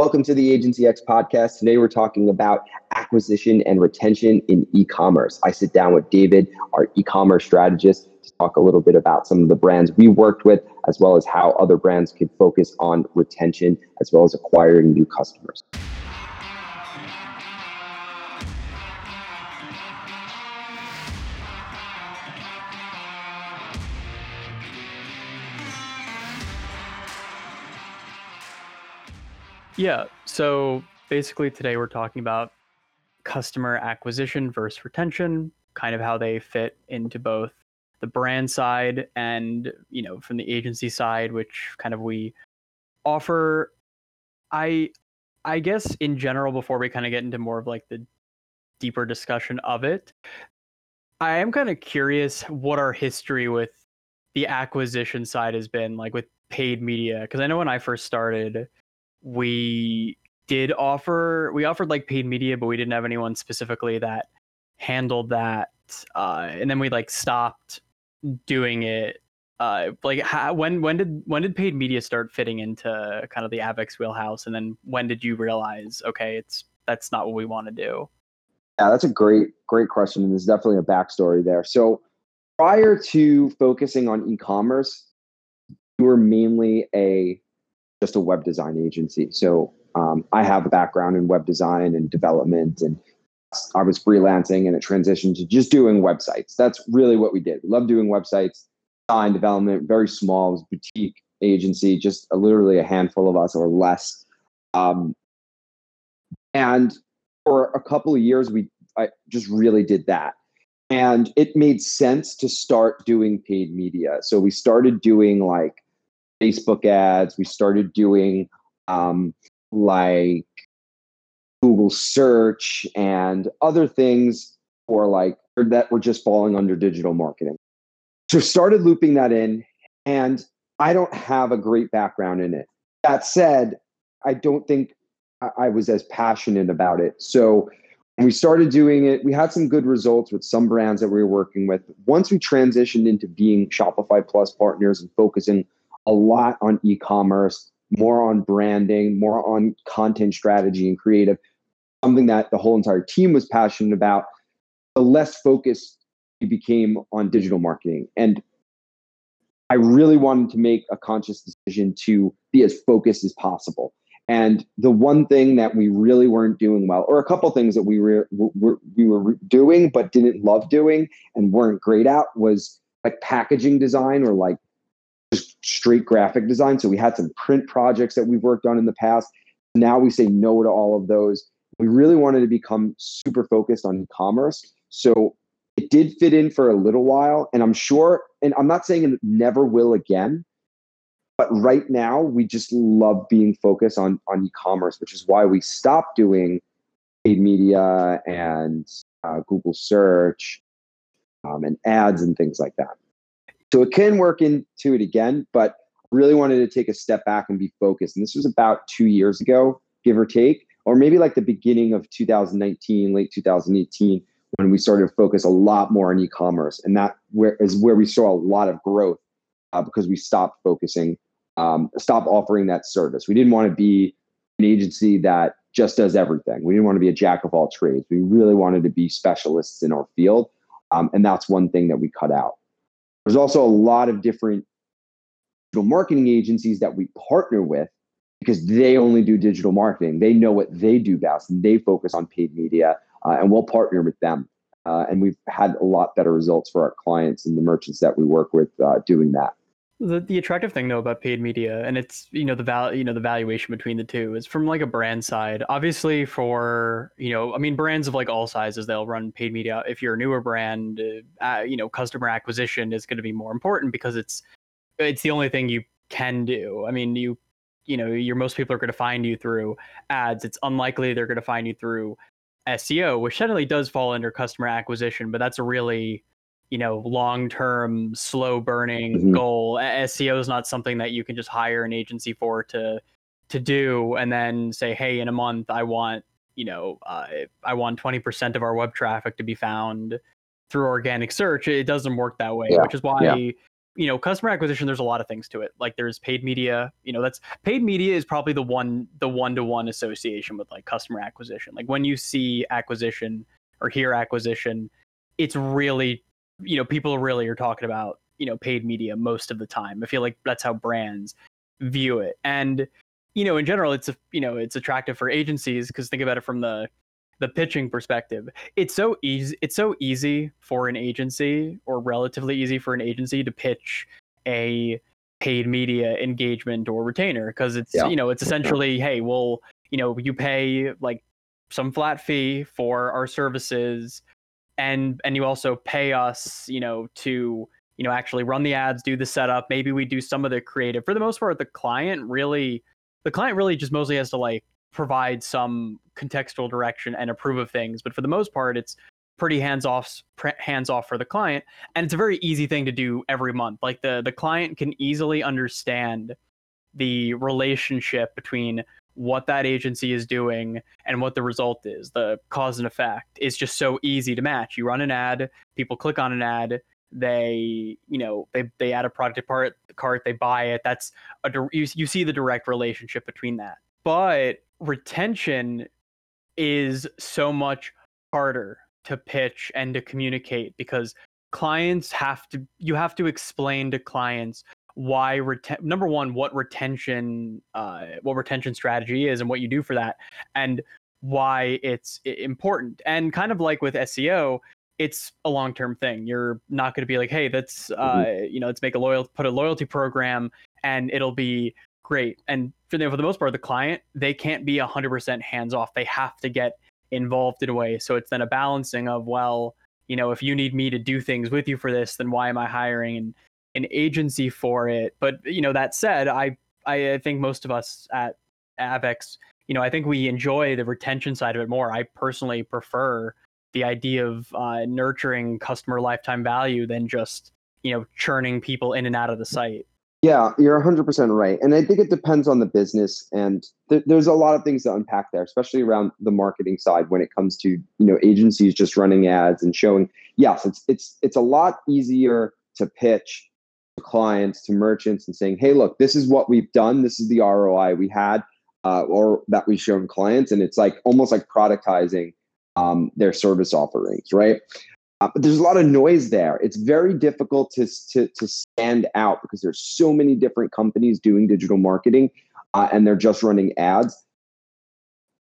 Welcome to the Agency X podcast. Today we're talking about acquisition and retention in e commerce. I sit down with David, our e commerce strategist, to talk a little bit about some of the brands we worked with, as well as how other brands could focus on retention as well as acquiring new customers. Yeah. So basically, today we're talking about customer acquisition versus retention, kind of how they fit into both the brand side and, you know, from the agency side, which kind of we offer. I, I guess in general, before we kind of get into more of like the deeper discussion of it, I am kind of curious what our history with the acquisition side has been like with paid media. Because I know when I first started, we did offer we offered like paid media, but we didn't have anyone specifically that handled that. Uh, and then we like stopped doing it. Uh, like how, when when did when did paid media start fitting into kind of the Avex wheelhouse? And then when did you realize okay, it's that's not what we want to do? Yeah, that's a great great question, and there's definitely a backstory there. So prior to focusing on e-commerce, we were mainly a just a web design agency. So um, I have a background in web design and development, and I was freelancing and it transitioned to just doing websites. That's really what we did. We love doing websites, design, development, very small, boutique agency, just a, literally a handful of us or less. Um, and for a couple of years, we I just really did that. And it made sense to start doing paid media. So we started doing like Facebook ads. We started doing um, like Google search and other things for like that were just falling under digital marketing. So started looping that in, and I don't have a great background in it. That said, I don't think I was as passionate about it. So we started doing it, we had some good results with some brands that we were working with. Once we transitioned into being Shopify Plus partners and focusing a lot on e-commerce, more on branding, more on content strategy and creative, something that the whole entire team was passionate about, the less focused we became on digital marketing. And I really wanted to make a conscious decision to be as focused as possible. And the one thing that we really weren't doing well, or a couple things that we were, were we were doing but didn't love doing and weren't great at, was like packaging design or like just straight graphic design. So we had some print projects that we've worked on in the past. Now we say no to all of those. We really wanted to become super focused on e-commerce. So it did fit in for a little while. And I'm sure, and I'm not saying it never will again, but right now we just love being focused on on e-commerce, which is why we stopped doing paid media and uh, Google search um, and ads and things like that. So it can work into it again, but really wanted to take a step back and be focused. And this was about two years ago, give or take, or maybe like the beginning of 2019, late 2018, when we started to focus a lot more on e-commerce. And that where, is where we saw a lot of growth uh, because we stopped focusing, um, stopped offering that service. We didn't want to be an agency that just does everything. We didn't want to be a jack of all trades. We really wanted to be specialists in our field. Um, and that's one thing that we cut out. There's also a lot of different digital marketing agencies that we partner with because they only do digital marketing. They know what they do best and they focus on paid media, uh, and we'll partner with them. Uh, and we've had a lot better results for our clients and the merchants that we work with uh, doing that. The, the attractive thing though about paid media and it's you know the val you know the valuation between the two is from like a brand side. Obviously for you know i mean brands of like all sizes they'll run paid media. If you're a newer brand uh, you know customer acquisition is going to be more important because it's it's the only thing you can do. I mean you you know your most people are going to find you through ads. It's unlikely they're going to find you through seo which generally does fall under customer acquisition but that's a really you know long term slow burning mm-hmm. goal seo is not something that you can just hire an agency for to to do and then say hey in a month i want you know uh, i want 20% of our web traffic to be found through organic search it doesn't work that way yeah. which is why yeah. you know customer acquisition there's a lot of things to it like there's paid media you know that's paid media is probably the one the one to one association with like customer acquisition like when you see acquisition or hear acquisition it's really you know people really are talking about you know paid media most of the time. I feel like that's how brands view it. And you know in general it's a you know it's attractive for agencies because think about it from the the pitching perspective. It's so easy it's so easy for an agency or relatively easy for an agency to pitch a paid media engagement or retainer because it's yeah. you know it's essentially hey well you know you pay like some flat fee for our services and and you also pay us you know to you know actually run the ads do the setup. Maybe we do some of the creative. For the most part the client really the client really just mostly has to like provide some contextual direction and approve of things. But for the most part it's pretty hands off hands off for the client. And it's a very easy thing to do every month. Like the the client can easily understand the relationship between what that agency is doing and what the result is. The cause and effect is just so easy to match. You run an ad people click on an ad they you know they they add a product to part the cart they buy it. That's a you, you see the direct relationship between that. But retention is so much harder to pitch and to communicate because clients have to you have to explain to clients why reten- number one what retention uh, what retention strategy is and what you do for that and why it's important. And kind of like with seo it's a long-term thing. You're not going to be like hey that's uh, mm-hmm. you know let's make a loyal put a loyalty program and it'll be great. And for the, for the most part the client they can't be 100% hands off they have to get involved in a way. So it's then a balancing of well you know if you need me to do things with you for this then why am i hiring? And an agency for it. But you know, that said, I I think most of us at Avex, you know, I think we enjoy the retention side of it more. I personally prefer the idea of uh, nurturing customer lifetime value than just you know churning people in and out of the site. Yeah, you're 100% right. And I think it depends on the business. And th- there's a lot of things to unpack there, especially around the marketing side when it comes to, you know, agencies just running ads and showing. Yes, it's it's it's a lot easier to pitch clients to merchants and saying, hey, look, this is what we've done. This is the ROI we had uh, or that we've shown clients. And it's like almost like productizing um, their service offerings, right? Uh, but there's a lot of noise there. It's very difficult to, to, to stand out because there's so many different companies doing digital marketing uh, and they're just running ads.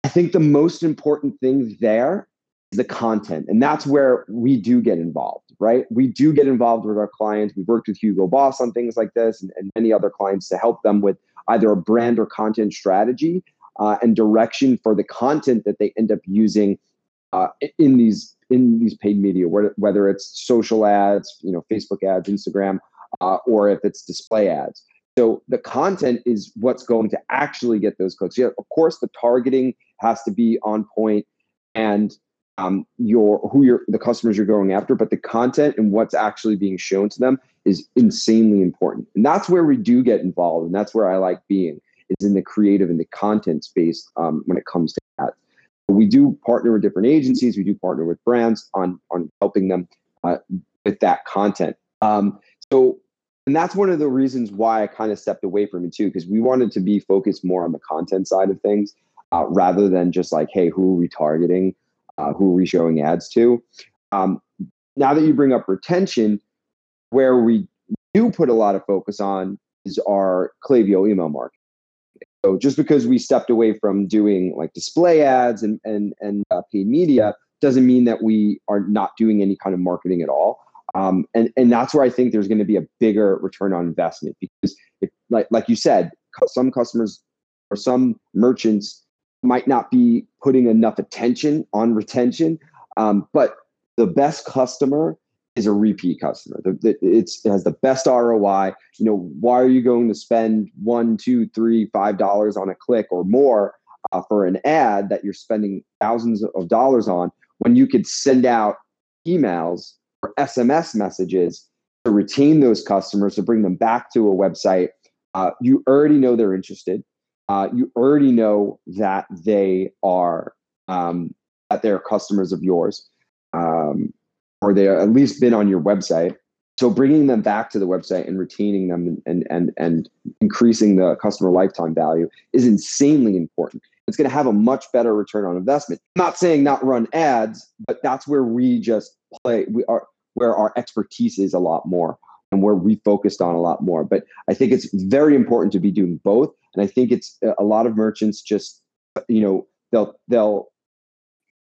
I think the most important thing there is the content. And that's where we do get involved, right? We do get involved with our clients. We've worked with Hugo Boss on things like this and, and many other clients to help them with either a brand or content strategy uh, and direction for the content that they end up using uh, in these in these paid media, whether it's social ads, you know, Facebook ads, Instagram, uh, or if it's display ads. So the content is what's going to actually get those clicks. Yeah, of course, the targeting has to be on point, and um, your who you're the customers you're going after, but the content and what's actually being shown to them is insanely important. And that's where we do get involved, and that's where I like being is in the creative and the content space um, when it comes to that. We do partner with different agencies. We do partner with brands on on helping them uh, with that content. Um, so, and that's one of the reasons why I kind of stepped away from it too, because we wanted to be focused more on the content side of things uh, rather than just like, hey, who are we targeting? Uh, who are we showing ads to? Um, now that you bring up retention, where we do put a lot of focus on is our Klaviyo email marketing. So just because we stepped away from doing like display ads and and and uh, paid media doesn't mean that we are not doing any kind of marketing at all. Um, and and that's where I think there's going to be a bigger return on investment because, if, like like you said, some customers or some merchants might not be putting enough attention on retention. Um, but the best customer is a repeat customer. The, the, it has the best ROI. You know, why are you going to spend one, two, three, five dollars on a click or more uh, for an ad that you're spending thousands of dollars on when you could send out emails or SMS messages to retain those customers to bring them back to a website? Uh, you already know they're interested uh, you already know that they are um, that they're customers of yours, um, or they have at least been on your website. So bringing them back to the website and retaining them and and and increasing the customer lifetime value is insanely important. It's going to have a much better return on investment. I'm not saying not run ads, but that's where we just play. We are where our expertise is a lot more and where we focused on a lot more. But I think it's very important to be doing both. And I think it's uh, a lot of merchants just you know they'll they'll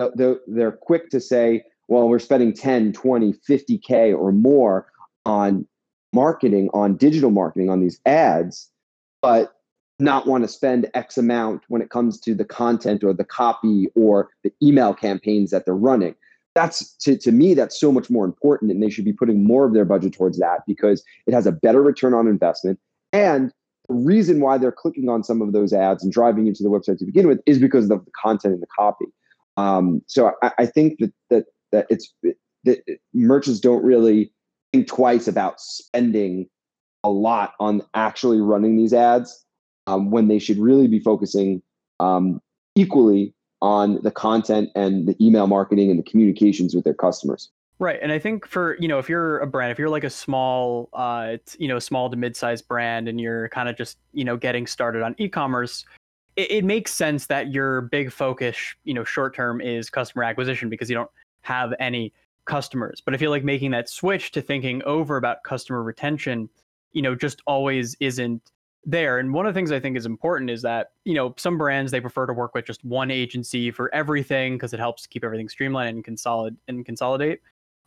uh, they're, they're quick to say well we're spending 10 20 50k or more on marketing, on digital marketing, on these ads, but not want to spend X amount when it comes to the content or the copy or the email campaigns that they're running. That's to, to me, that's so much more important. And they should be putting more of their budget towards that because it has a better return on investment. And reason why they're clicking on some of those ads and driving you to the website to begin with is because of the content and the copy. Um, so I, I, think that that that it's that merchants don't really think twice about spending a lot on actually running these ads um, when they should really be focusing um, equally on the content and the email marketing and the communications with their customers. Right, and I think for you know if you're a brand, if you're like a small, uh, you know, small to mid-sized brand, and you're kind of just you know getting started on e-commerce, it, it makes sense that your big focus, you know, short term is customer acquisition because you don't have any customers. But I feel like making that switch to thinking over about customer retention, you know, just always isn't there. And one of the things I think is important is that, you know, some brands they prefer to work with just one agency for everything because it helps keep everything streamlined and consolidate and consolidate.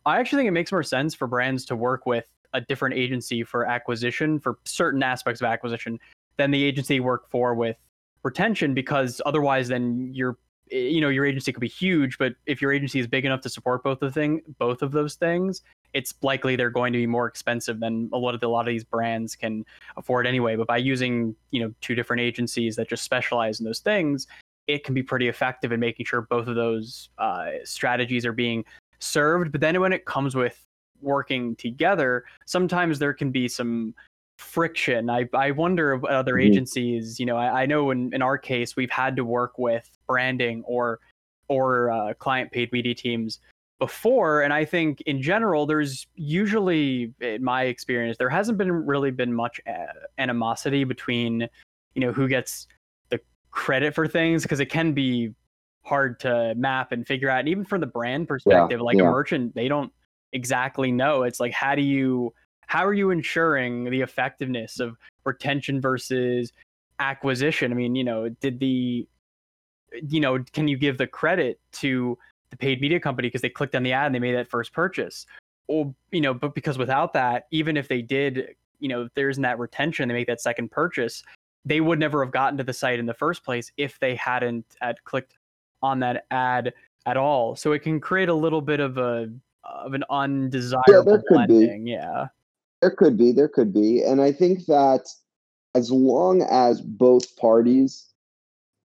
I actually think it makes more sense for brands to work with a different agency for acquisition for certain aspects of acquisition than the agency work for with retention because otherwise then you're Eh, you know your agency could be huge but if your agency is big enough to support both of thing both of those things it's likely they're going to be more expensive than a lot of the, a lot of these brands can afford anyway. But by using you know two different agencies that just specialize in those things it can be pretty effective in making sure both of those uh, strategies are being served but then when it comes with working together sometimes there can be some friction. I, I wonder what other mm-hmm. agencies, you know, I, I, know in, in our case, we've had to work with branding or or uh, client paid media teams before. And I think in general, there's usually, in my experience, there hasn't been really been much uh, animosity between, you know, who gets the credit for things because it can be hard to map and figure out. And even from the brand perspective, yeah, like yeah. a merchant, they don't exactly know. It's like, how do you how are you ensuring the effectiveness of retention versus acquisition? I mean, you know, did the you know, can you give the credit to the paid media company because they clicked on the ad and they made that first purchase? Or, you know, but because without that, even if they did, you know, if there isn't that retention, they make that second purchase, they would never have gotten to the site in the first place if they hadn't had clicked on that ad at all. So it can create a little bit of a of an undesirable yeah, could blending. Yeah. There could be, there could be. And I think that as long as both parties,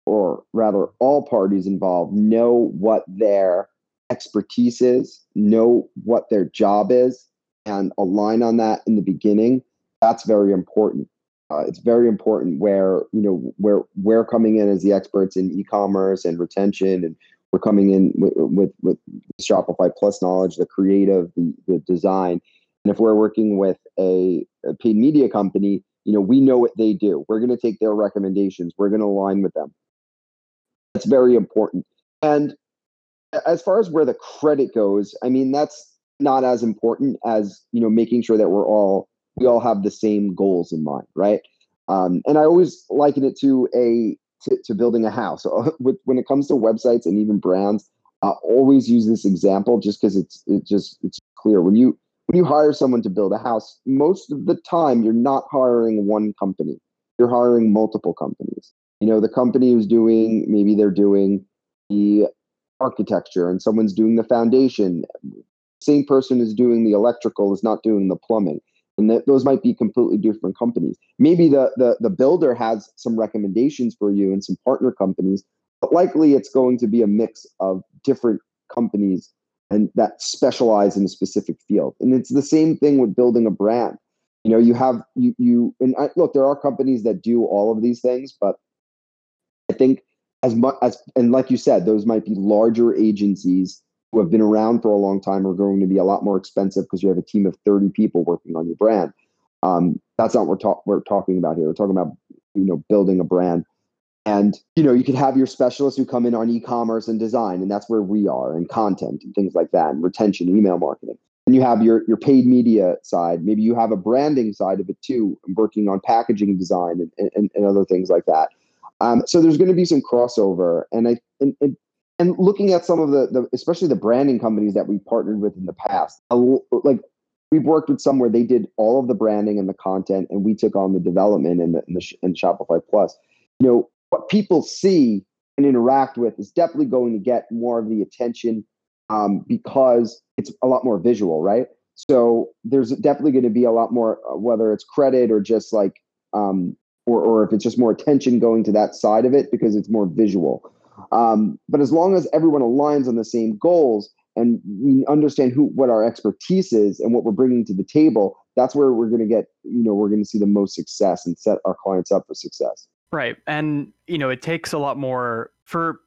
or rather all parties involved, know what their expertise is, know what their job is, and align on that in the beginning, that's very important. Uh, it's very important where you know where we're coming in as the experts in e-commerce and retention, and we're coming in with with, with Shopify Plus knowledge, the creative, the, the design, and if we're working with a, a paid media company, you know, we know what they do. We're going to take their recommendations. We're going to align with them. That's very important. And as far as where the credit goes, I mean, that's not as important as, you know, making sure that we're all, we all have the same goals in mind, right? Um, and I always liken it to a, to, to building a house. So when it comes to websites and even brands, I always use this example just because it's, it just, it's clear. When you, when you hire someone to build a house, most of the time you're not hiring one company. You're hiring multiple companies. You know, the company who's doing maybe they're doing the architecture and someone's doing the foundation. Same person is doing the electrical is not doing the plumbing. And that those might be completely different companies. Maybe the, the the builder has some recommendations for you and some partner companies, but likely it's going to be a mix of different companies and that specialize in a specific field. And it's the same thing with building a brand. You know, you have you you and I, look, there are companies that do all of these things, but I think as much as and like you said, those might be larger agencies who have been around for a long time are going to be a lot more expensive because you have a team of 30 people working on your brand. Um, that's not what we're, talk- we're talking about here. We're talking about you know building a brand and you know you could have your specialists who come in on e-commerce and design and that's where we are and content and things like that and retention email marketing and you have your your paid media side maybe you have a branding side of it too working on packaging design and, and, and other things like that um, so there's going to be some crossover and i and, and, and looking at some of the, the especially the branding companies that we partnered with in the past like we've worked with some where they did all of the branding and the content, and we took on the development and the, and, the, and Shopify Plus. You know, what people see and interact with is definitely going to get more of the attention um, because it's a lot more visual, right? So there's definitely going to be a lot more, uh, whether it's credit or just like, um, or, or if it's just more attention going to that side of it because it's more visual. Um, but as long as everyone aligns on the same goals, and we understand who what our expertise is and what we're bringing to the table that's where we're going to get you know we're going to see the most success and set our clients up for success. Right. And you know it takes a lot more for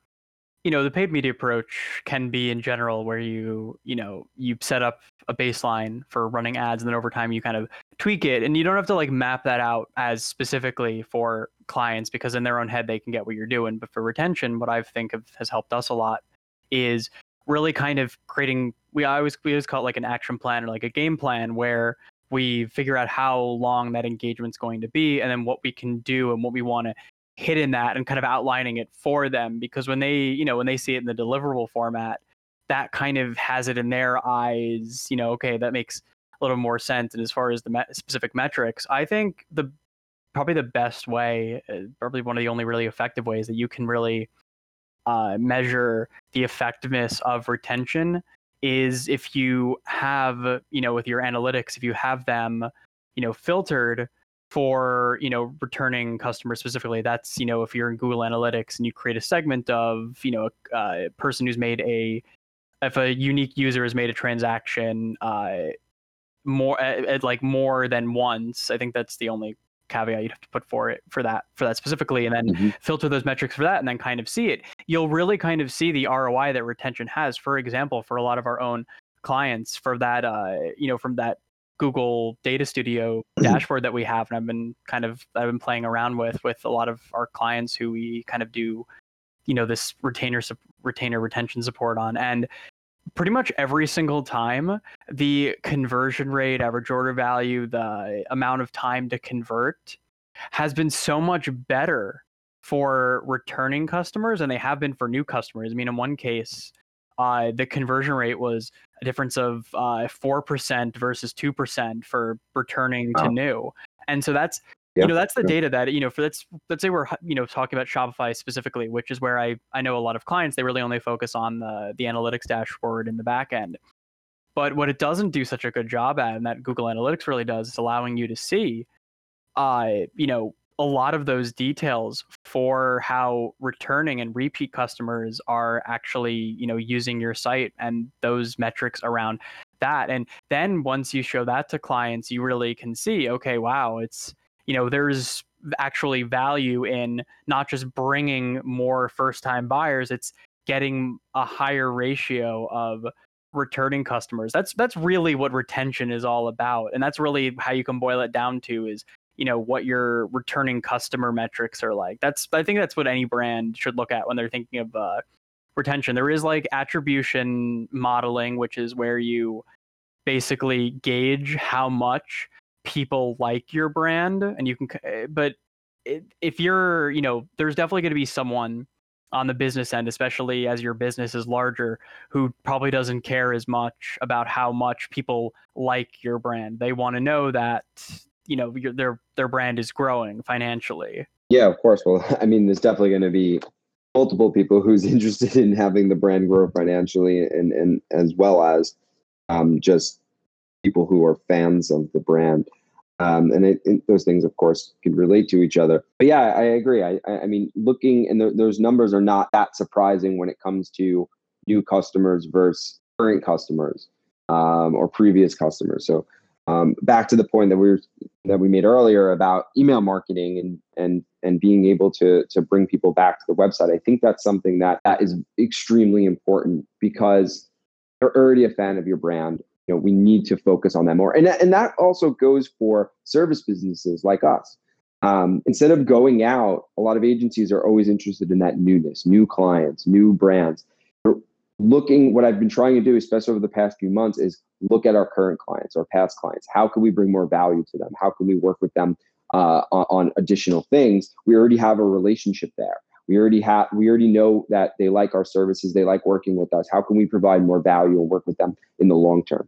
you know the paid media approach can be in general where you you know you set up a baseline for running ads and then over time you kind of tweak it and you don't have to like map that out as specifically for clients because in their own head they can get what you're doing. But for retention what i think of, has helped us a lot is really kind of creating we always we always call it like an action plan or like a game plan where we figure out how long that engagement's going to be and then what we can do and what we want to hit in that and kind of outlining it for them because when they you know when they see it in the deliverable format that kind of has it in their eyes you know okay that makes a little more sense. And as far as the me- specific metrics i think the probably the best way uh, probably one of the only really effective ways that you can really uh, measure the effectiveness of retention is if you have you know with your analytics if you have them you know filtered for you know returning customers specifically that's you know if you're in google analytics and you create a segment of you know a, a person who's made a if a unique user has made a transaction uh more at, like more than once i think that's the only caveat you'd have to put for it for that for that specifically and then mm-hmm. filter those metrics for that and then kind of see it you'll really kind of see the roi that retention has for example for a lot of our own clients for that uh you know from that google data studio dashboard that we have and i've been kind of i've been playing around with with a lot of our clients who we kind of do you know this retainer retainer retention support on. And pretty much every single time the conversion rate average order value the amount of time to convert has been so much better for returning customers and they have been for new customers. I mean in one case uh, the conversion rate was a difference of uh, 4% versus 2% for returning wow. to new. And so that's you know that's the data that you know for let's let's say we're you know talking about shopify specifically which is where i i know a lot of clients they really only focus on the the analytics dashboard in the back end. But what it doesn't do such a good job at and that google analytics really does is allowing you to see uh you know a lot of those details for how returning and repeat customers are actually you know using your site and those metrics around that. And then once you show that to clients you really can see okay wow it's you know there's actually value in not just bringing more first time buyers it's getting a higher ratio of returning customers. That's that's really what retention is all about. And that's really how you can boil it down to is you know what your returning customer metrics are like. That's i think that's what any brand should look at when they're thinking of uh, retention. There is like attribution modeling which is where you basically gauge how much people like your brand and you can eh, but if you're you know there's definitely going to be someone on the business end especially as your business is larger who probably doesn't care as much about how much people like your brand. They want to know that you know your, their their brand is growing financially yeah of course well i mean there's definitely going to be multiple people who's interested in having the brand grow financially and and as well as um, just people who are fans of the brand. Um, and it, it, those things, of course, can relate to each other. But yeah, I, agree. I, I mean, looking and th- those numbers are not that surprising when it comes to new customers versus current customers um, or previous customers. So um, back to the point that we were, that we made earlier about email marketing and and and being able to to bring people back to the website. I think that's something that that is extremely important because they're already a fan of your brand. You know, we need to focus on that more. And, and that also goes for service businesses like us. Um, instead of going out, a lot of agencies are always interested in that newness, new clients, new brands. Looking, what I've been trying to do, especially over the past few months, is look at our current clients, our past clients. How can we bring more value to them? How can we work with them uh, on, on additional things? We already have a relationship there. We already have we already know that they like our services, they like working with us. How can we provide more value and work with them in the long term?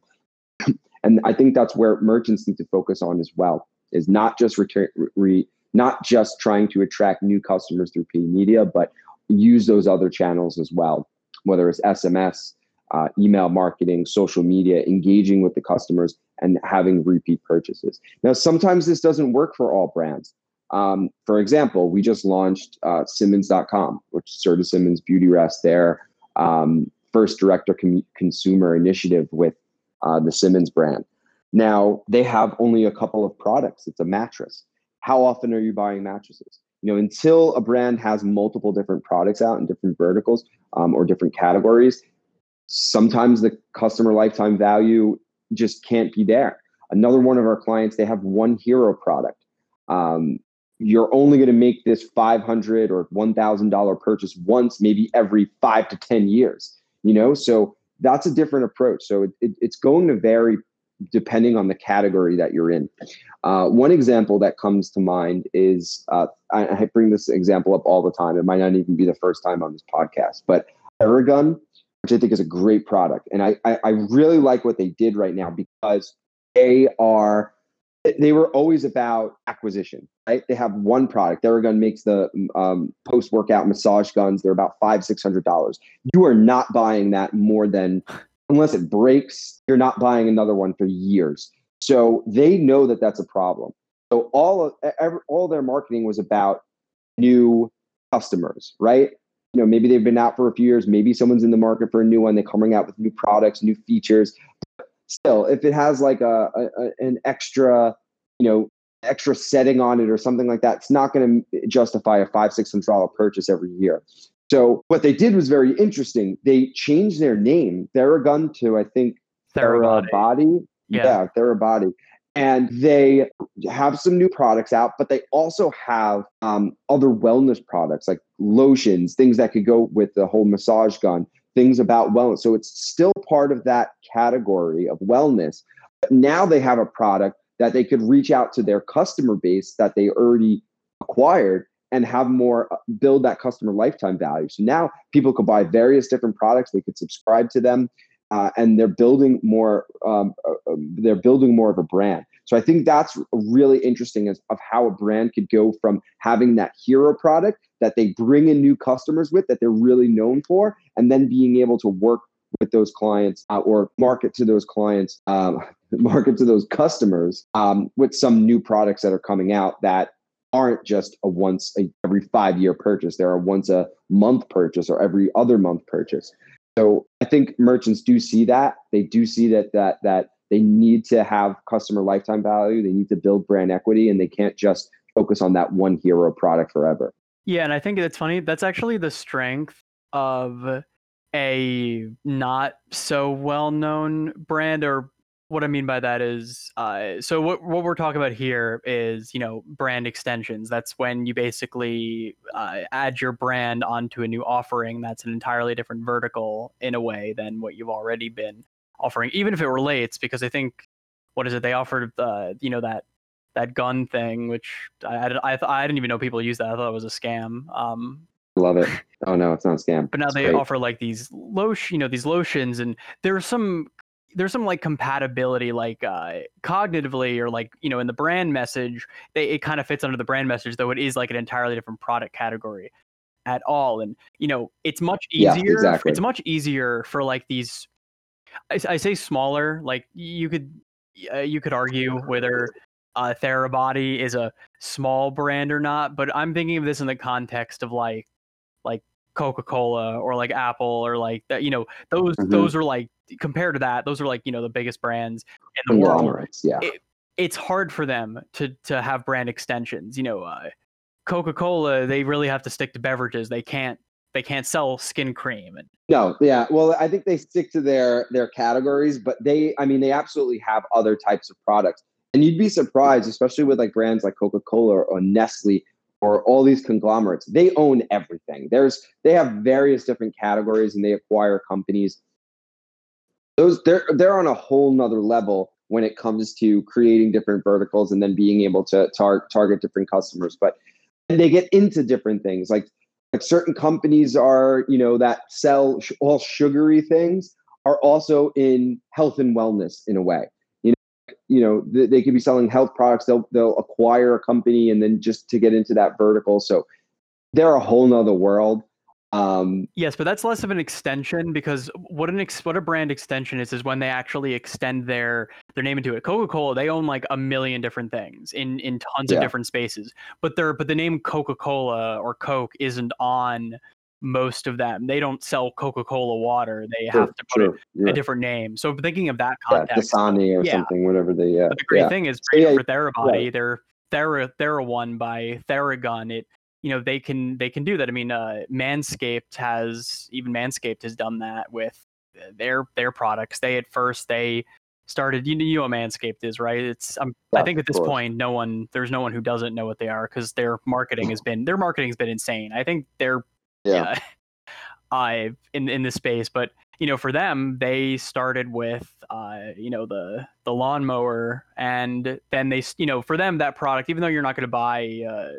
and I think that's where merchants need to focus on as well. Is not just return, re, not just trying to attract new customers through paid media, but use those other channels as well, whether it's SMS, uh, email marketing, social media, engaging with the customers, and having repeat purchases. Now, sometimes this doesn't work for all brands. Um, for example, we just launched uh, Simmons.com, which is Serta Simmons Beauty Rest, their um, first direct to consumer initiative with uh, the Simmons brand. Now, they have only a couple of products. It's a mattress. How often are you buying mattresses? You know, until a brand has multiple different products out in different verticals um, or different categories, sometimes the customer lifetime value just can't be there. Another one of our clients, they have one hero product. Um, you're only going to make this 500 or $1000 purchase once maybe every five to 10 years you know so that's a different approach so it, it, it's going to vary depending on the category that you're in uh, one example that comes to mind is uh, I, I, bring this example up all the time it might not even be the first time on this podcast but Theragun which i think is a great product and I, I, I really like what they did right now because they are they were always about acquisition, right? They have one product. Theragun makes the um, post workout massage guns. They're about five, six hundred dollars. You are not buying that more than, unless it breaks, you're not buying another one for years. So they know that that's a problem. So all of every, all their marketing was about new customers, right? You know, maybe they've been out for a few years. Maybe someone's in the market for a new one. They're coming out with new products, new features still if it has like a, a, an extra you know extra setting on it or something like that it's not going to justify a five six hundred dollar purchase every year so what they did was very interesting they changed their name theragun to i think therabody, body yeah. yeah therabody and they have some new products out but they also have um, other wellness products like lotions things that could go with the whole massage gun things about wellness. So it's still part of that category of wellness. But now they have a product that they could reach out to their customer base that they already acquired and have more uh, build that customer lifetime value. So now people could buy various different products, they could subscribe to them, uh, and they're building more. Um, uh, um, they're building more of a brand. So I think that's really interesting as, of how a brand could go from having that hero product that they bring in new customers with that they're really known for, and then being able to work with those clients uh, or market to those clients, um, market to those customers um, with some new products that are coming out that aren't just a once a, every five year purchase. They're a once a month purchase or every other month purchase. So I think merchants do see that. They do see that that that they need to have customer lifetime value. They need to build brand equity, and they can't just focus on that one hero product forever. Yeah, and I think it's funny. That's actually the strength of a not so well known brand or what I mean by that is, uh, so what what we're talking about here is, you know, brand extensions. That's when you basically uh, add your brand onto a new offering that's an entirely different vertical in a way than what you've already been offering, even if it relates. Because I think, what is it? They offered, uh, you know, that that gun thing, which I I, I, I didn't even know people use that. I thought it was a scam. Um, Love it. Oh no, it's not a scam. But now it's they great. offer like these lotion, you know, these lotions, and there's some there's some like compatibility, like uh, cognitively or like you know in the brand message, they, it kind of fits under the brand message, though it is like an entirely different product category at all. And you know, it's much easier. Yeah, exactly. It's much easier for like these. I, I say smaller, like you could uh, you could argue whether uh, Therabody is a small brand or not, but I'm thinking of this in the context of like like Coca-Cola or like Apple or like that. You know, those mm-hmm. those are like compared to that, those are like you know the biggest brands in the world. Yeah, it, it's hard for them to to have brand extensions. You know, uh, Coca-Cola they really have to stick to beverages. They can't they can't sell skin cream and no yeah well i think they stick to their their categories but they i mean they absolutely have other types of products and you'd be surprised especially with like brands like coca-cola or nestle or all these conglomerates they own everything. There's they have various different categories and they acquire companies. Those they're they're on a whole nother level when it comes to creating different verticals and then being able to tar- target different customers. But they get into different things like like certain companies are you know that sell sh- all sugary things are also in health and wellness in a way you know th- they could be selling health products they'll they'll acquire a company and then just to get into that vertical so they're a whole nother world um, yes, but that's less of an extension because what an ex- what a brand extension is is when they actually extend their their name into it. Coca Cola they own like a million different things in in tons yeah. of different spaces, but they're but the name Coca Cola or Coke isn't on most of them. They don't sell Coca Cola water. They sure, have to put sure, yeah. a different name. So thinking of that context, yeah, Dasani or yeah. something, whatever they. Yeah. But the great thing is, so, for Therabody, they're Thera Theraone by Theragun. It you know they can they can do that. I mean, uh, Manscaped has even Manscaped has done that with their their products. They at first they started. You know, you know what Manscaped is, right? It's um, I think at this point, no one there's no one who doesn't know what they are because their marketing has been their marketing has been insane. I think they're yeah, uh, in in this space, but you know, for them, they started with, uh, you know, the the lawnmower, and then they, you know, for them that product, even though you're not going to buy uh,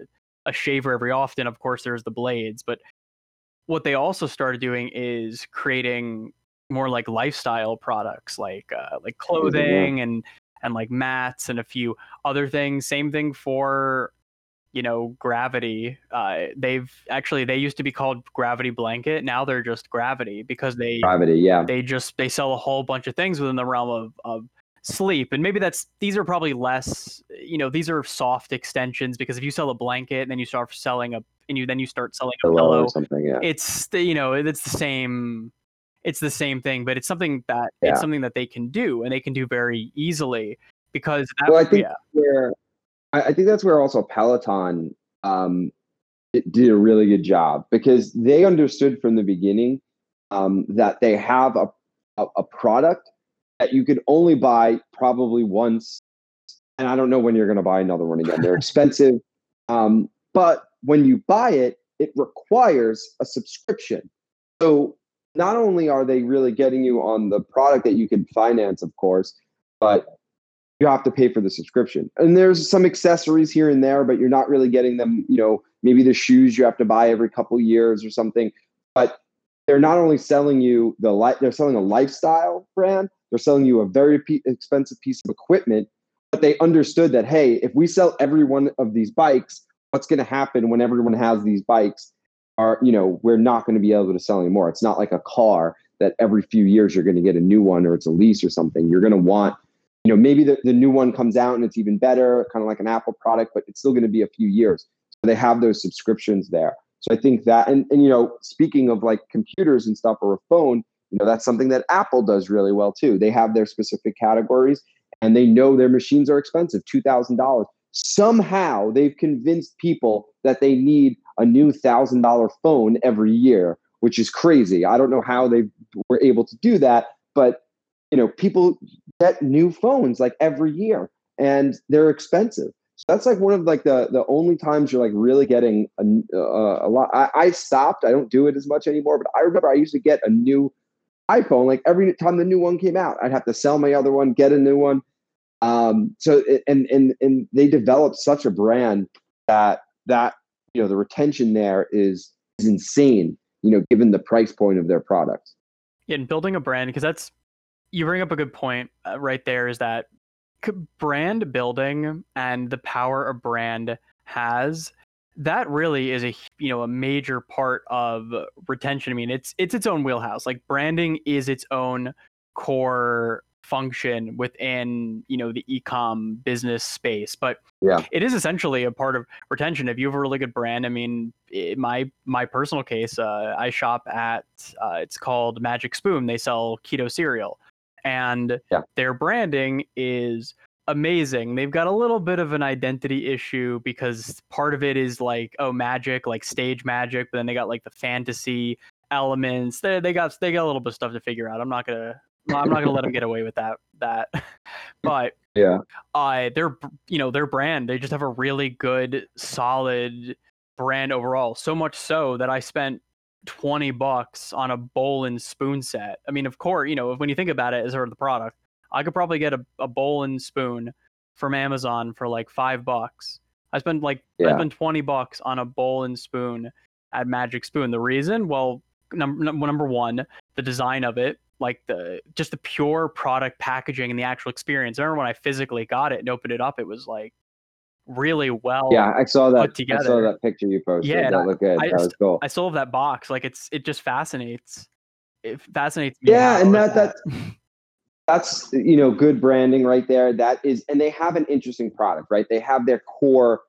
a shaver every often. Of course, there's the blades, but what they also started doing is creating more like lifestyle products, like uh, like clothing and and like mats and a few other things. Same thing for you know gravity uh, they've actually they used to be called gravity blanket now they're just gravity because they gravity yeah they just they sell a whole bunch of things within the realm of, of sleep and maybe that's these are probably less you know these are soft extensions because if you sell a blanket and then you start selling a and you then you start selling a pillow, or something yeah it's the, you know it's the same it's the same thing but it's something that yeah. it's something that they can do and they can do very easily because that, well, I think yeah. where I, think that's where also Peloton um, did a really good job because they understood from the beginning um, that they have a, a, a product that you could only buy probably once. And I don't know when you're going to buy another one again. They're expensive. Um, but when you buy it, it requires a subscription. So not only are they really getting you on the product that you can finance, of course, but you have to pay for the subscription. And there's some accessories here and there, but you're not really getting them, you know, maybe the shoes you have to buy every couple years or something. But they're not only selling you the light, they're selling a lifestyle brand, they're selling you a very p- expensive piece of equipment, but they understood that hey, if we sell every one of these bikes, what's going to happen when everyone has these bikes? Are you know we're not going to be able to sell anymore. It's not like a car that every few years you're going to get a new one or it's a lease or something. You're going to want you know maybe the, the new one comes out and it's even better, kind of like an Apple product, but it's still going to be a few years. So they have those subscriptions there. So I think that, and, and you know, speaking of like computers and stuff or a phone, you know, that's something that Apple does really well too. They have their specific categories and they know their machines are expensive, $2,000. Somehow they've convinced people that they need a new $1,000 phone every year, which is crazy. I don't know how they were able to do that, but you know, people get new phones like every year and they're expensive. So that's like one of like the the only times you're like really getting a, uh, a lot. I, I stopped. I don't do it as much anymore. But I remember I used to get a new iPhone like every time the new one came out. I'd have to sell my other one, get a new one. Um, so and and and they developed such a brand that that you know the retention there is is insane. You know, given the price point of their products. Yeah, and building a brand because that's you bring up a good point uh, right there. Is that brand building and the power a brand has that really is a you know a major part of retention. I mean, it's it's its own wheelhouse. Like branding is its own core function within you know the ecom business space but yeah it is essentially a part of retention if you have a really good brand i mean in my my personal case uh, i shop at uh, it's called magic spoon they sell keto cereal and yeah. their branding is amazing. They've got a little bit of an identity issue because part of it is like oh magic, like stage magic, but then they got like the fantasy elements. They they got they got a little bit of stuff to figure out. I'm not gonna I'm not gonna let them get away with that that. but yeah, uh, their you know their brand they just have a really good solid brand overall. So much so that I spent 20 bucks on a bowl and spoon set. I mean, of course, you know, when you think about it as sort of the product, I could probably get a, a bowl and spoon from Amazon for like five bucks. I spent like yeah. I spent 20 bucks on a bowl and spoon at Magic Spoon. The reason, well, number number one, the design of it, like the just the pure product packaging and the actual experience. I remember when I physically got it and opened it up, it was like really well. Yeah, I saw that. I saw that picture you posted. Yeah, that looked good. I, that was cool. I still have that box. Like it's it just fascinates. It fascinates me. Yeah, and that that. that's you know good branding right there that is and they have an interesting product right they have their core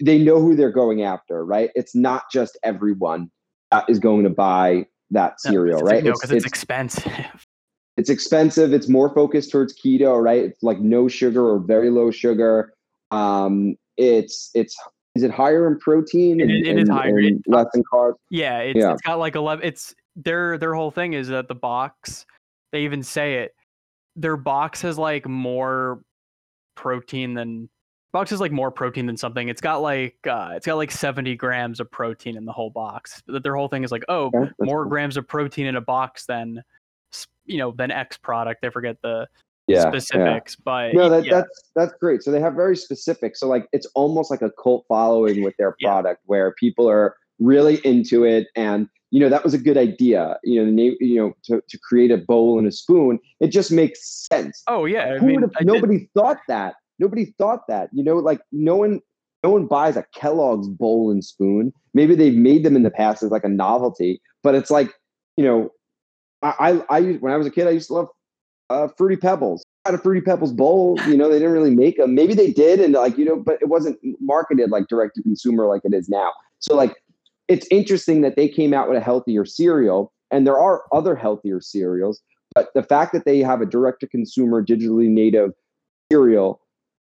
they know who they're going after right it's not just everyone that is going to buy that cereal no, right because it's, it's, expensive it's expensive it's more focused towards keto right it's like no sugar or very low sugar um, it's it's is it higher in protein and, it, it is higher and less in carbs? Yeah, it's, yeah. it's got like eleven. It's their their whole thing is that the box. They even say it. Their box has like more protein than box is like more protein than something. It's got like uh, it's got like 70 grams of protein in the whole box. That their whole thing is like, oh, okay, more cool. grams of protein in a box than you know than X product. I forget the yeah, specifics, yeah. but no, that, yeah. that's that's great. So they have very specific. So like it's almost like a cult following with their product where people are really into it and you know that was a good idea you know the name you know to, to create a bowl and a spoon it just makes sense oh yeah I mean, nobody did. thought that nobody thought that you know like no one no one buys a kellogg's bowl and spoon maybe they've made them in the past as like a novelty but it's like you know i i, I when i was a kid i used to love uh, Fruity Pebbles. Had a Fruity Pebbles bowl. You know, they didn't really make them. Maybe they did, and like you know, but it wasn't marketed like direct to consumer like it is now. So like, it's interesting that they came out with a healthier cereal, and there are other healthier cereals. But the fact that they have a direct to consumer, digitally native cereal,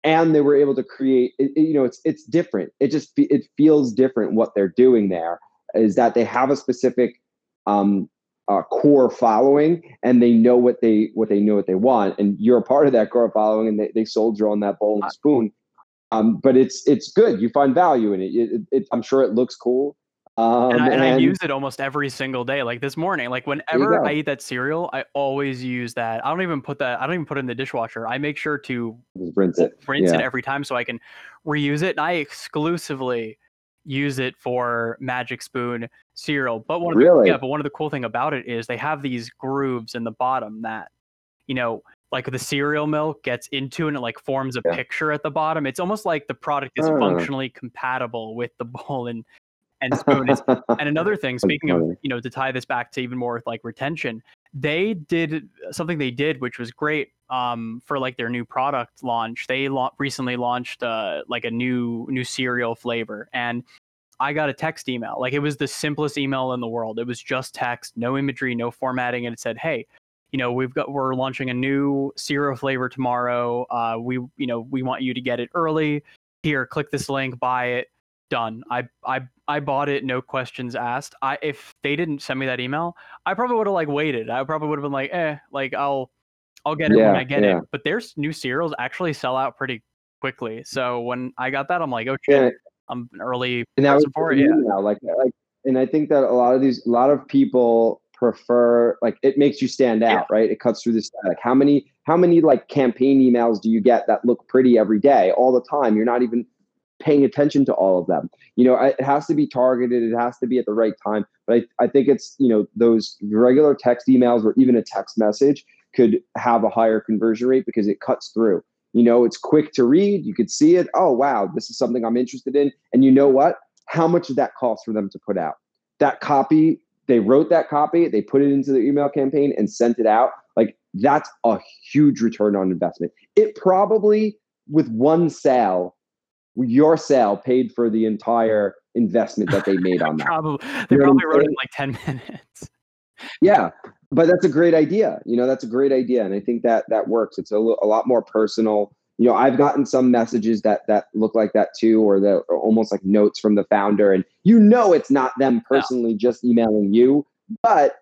and they were able to create, it, you know, it's it's different. It just it feels different what they're doing there. Is that they have a specific um, uh, core following and they know what they what they know what they want and you're a part of that core following and they, they soldier on that bowl and spoon um, but it's it's good you find value in it, it, it i'm sure it looks cool um, and, I, and, and, I, use it almost every single day. Like this morning, like whenever I eat that cereal, I always use that. I don't even put that. I don't even put it in the dishwasher. I make sure to Just rinse it, rinse yeah. it every time so I can reuse it. And I exclusively use it for Magic Spoon cereal. But one of the, yeah, but one of the cool thing about it is they have these grooves in the bottom that, you know, like the cereal milk gets into and it like forms a yeah. picture at the bottom. It's almost like the product is functionally compatible with the bowl and and spoon. Is, and another thing, speaking of, you know, to tie this back to even more with like retention, they did something they did which was great um, for like their new product launch. They la- recently launched uh, like a new new cereal flavor, and I got a text email. Like it was the simplest email in the world. It was just text, no imagery, no formatting, and it said, "Hey, you know, we've got we're launching a new cereal flavor tomorrow. Uh, we you know we want you to get it early. Here, click this link, buy it. Done. I I I bought it, no questions asked. I if they didn't send me that email, I probably would have like waited. I probably would have been like, eh, like I'll I'll get it yeah, when I get yeah. it. But their new cereals actually sell out pretty quickly. So when I got that, I'm like, oh shit. I'm an early and that for it. Yeah, now. like uh, like, and I think that a lot of these, a lot of people prefer like it makes you stand out, yeah. right? It cuts through the static. How many how many like campaign emails do you get that look pretty every day, all the time? You're not even paying attention to all of them. You know, it has to be targeted. It has to be at the right time. But I, I think it's you know those regular text emails or even a text message could have a higher conversion rate because it cuts through. You know, it's quick to read. You could see it. Oh, wow, this is something I'm interested in. And you know what? How much did that cost for them to put out? That copy, they wrote that copy, they put it into the email campaign and sent it out. Like that's a huge return on investment. It probably, with one sale, your sale paid for the entire investment that they made on that. probably, they you probably wrote it in like 10 minutes. Yeah, but that's a great idea. You know, that's a great idea, and I think that that works. It's a, a lot more personal. you know, I've gotten some messages that that look like that too, or that are almost like notes from the founder, and you know it's not them personally no. just emailing you, but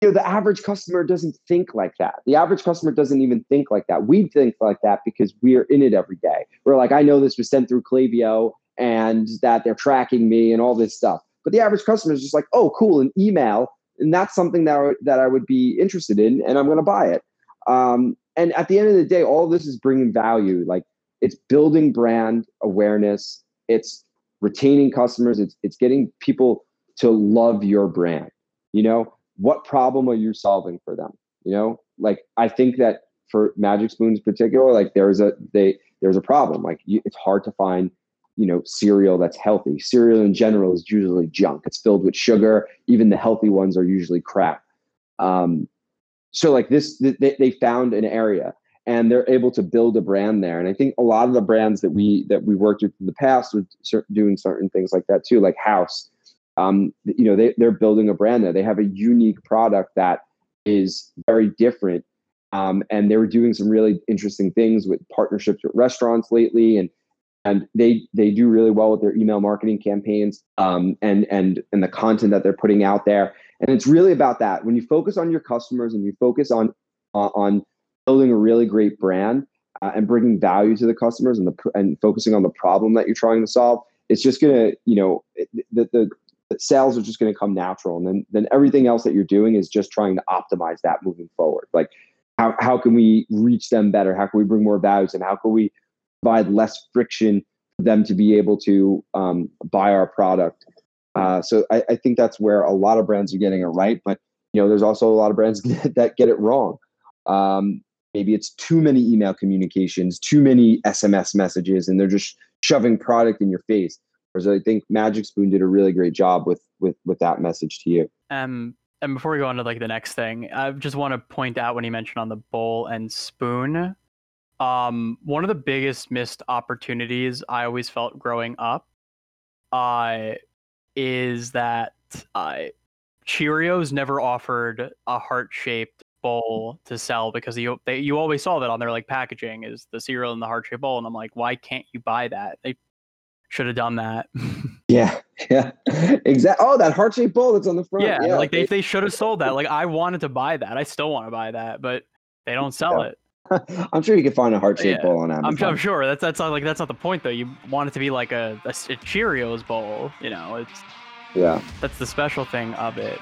you know the average customer doesn't think like that. The average customer doesn't even think like that. We think like that because we're in it every day. We're like, I know this was sent through Klaviyo and that they're tracking me and all this stuff. But the average customer is just like, oh, cool, an email, and that's something that that I would be interested in, and I'm going to buy it. Um, and at the end of the day, all this is bringing value. Like it's building brand awareness. It's retaining customers. It's it's getting people to love your brand. You know, what problem are you solving for them? You know, like I think that for Magic Spoons in particular, like there's a they there's a problem. Like you, it's hard to find you know cereal that's healthy. Cereal in general is usually junk. It's filled with sugar. Even the healthy ones are usually crap. Um, so like this they, they found an area and they're able to build a brand there and i think a lot of the brands that we that we worked with in the past with doing certain things like that too like house um, you know they, they're building a brand there they have a unique product that is very different um, and they were doing some really interesting things with partnerships with restaurants lately and and they they do really well with their email marketing campaigns um, and and and the content that they're putting out there and it's really about that. When you focus on your customers and you focus on uh, on building a really great brand uh, and bringing value to the customers and the and focusing on the problem that you're trying to solve, it's just gonna you know the the, the sales are just gonna come natural, and then then everything else that you're doing is just trying to optimize that moving forward. Like how how can we reach them better? How can we bring more value and how can we provide less friction for them to be able to um, buy our product uh, so I, I, think that's where a lot of brands are getting it right, but you know, there's also a lot of brands that get it wrong. Um, maybe it's too many email communications, too many SMS messages, and they're just shoving product in your face. Whereas I think Magic Spoon did a really great job with with with that message to you. Um, and before we go on to like the next thing, I just want to point out when you mentioned on the bowl and spoon, um, one of the biggest missed opportunities I always felt growing up, uh, is that uh, Cheerios never offered a heart shaped bowl to sell because you they, you always saw that on their like packaging is the cereal in the heart shaped bowl, and I'm like, why can't you buy that? They should have done that. yeah, yeah, exactly. Oh, that heart shaped bowl that's on the front. Yeah, yeah. like they they should have sold that. Like I wanted to buy that. I still want to buy that, but they don't sell yeah. it. I'm sure you can find a heart shaped yeah. bowl on Amazon. I'm, I'm, sure that's that's not like that's not the point though. You want it to be like a, a, a Cheerios bowl, you know? It's yeah. That's the special thing of it.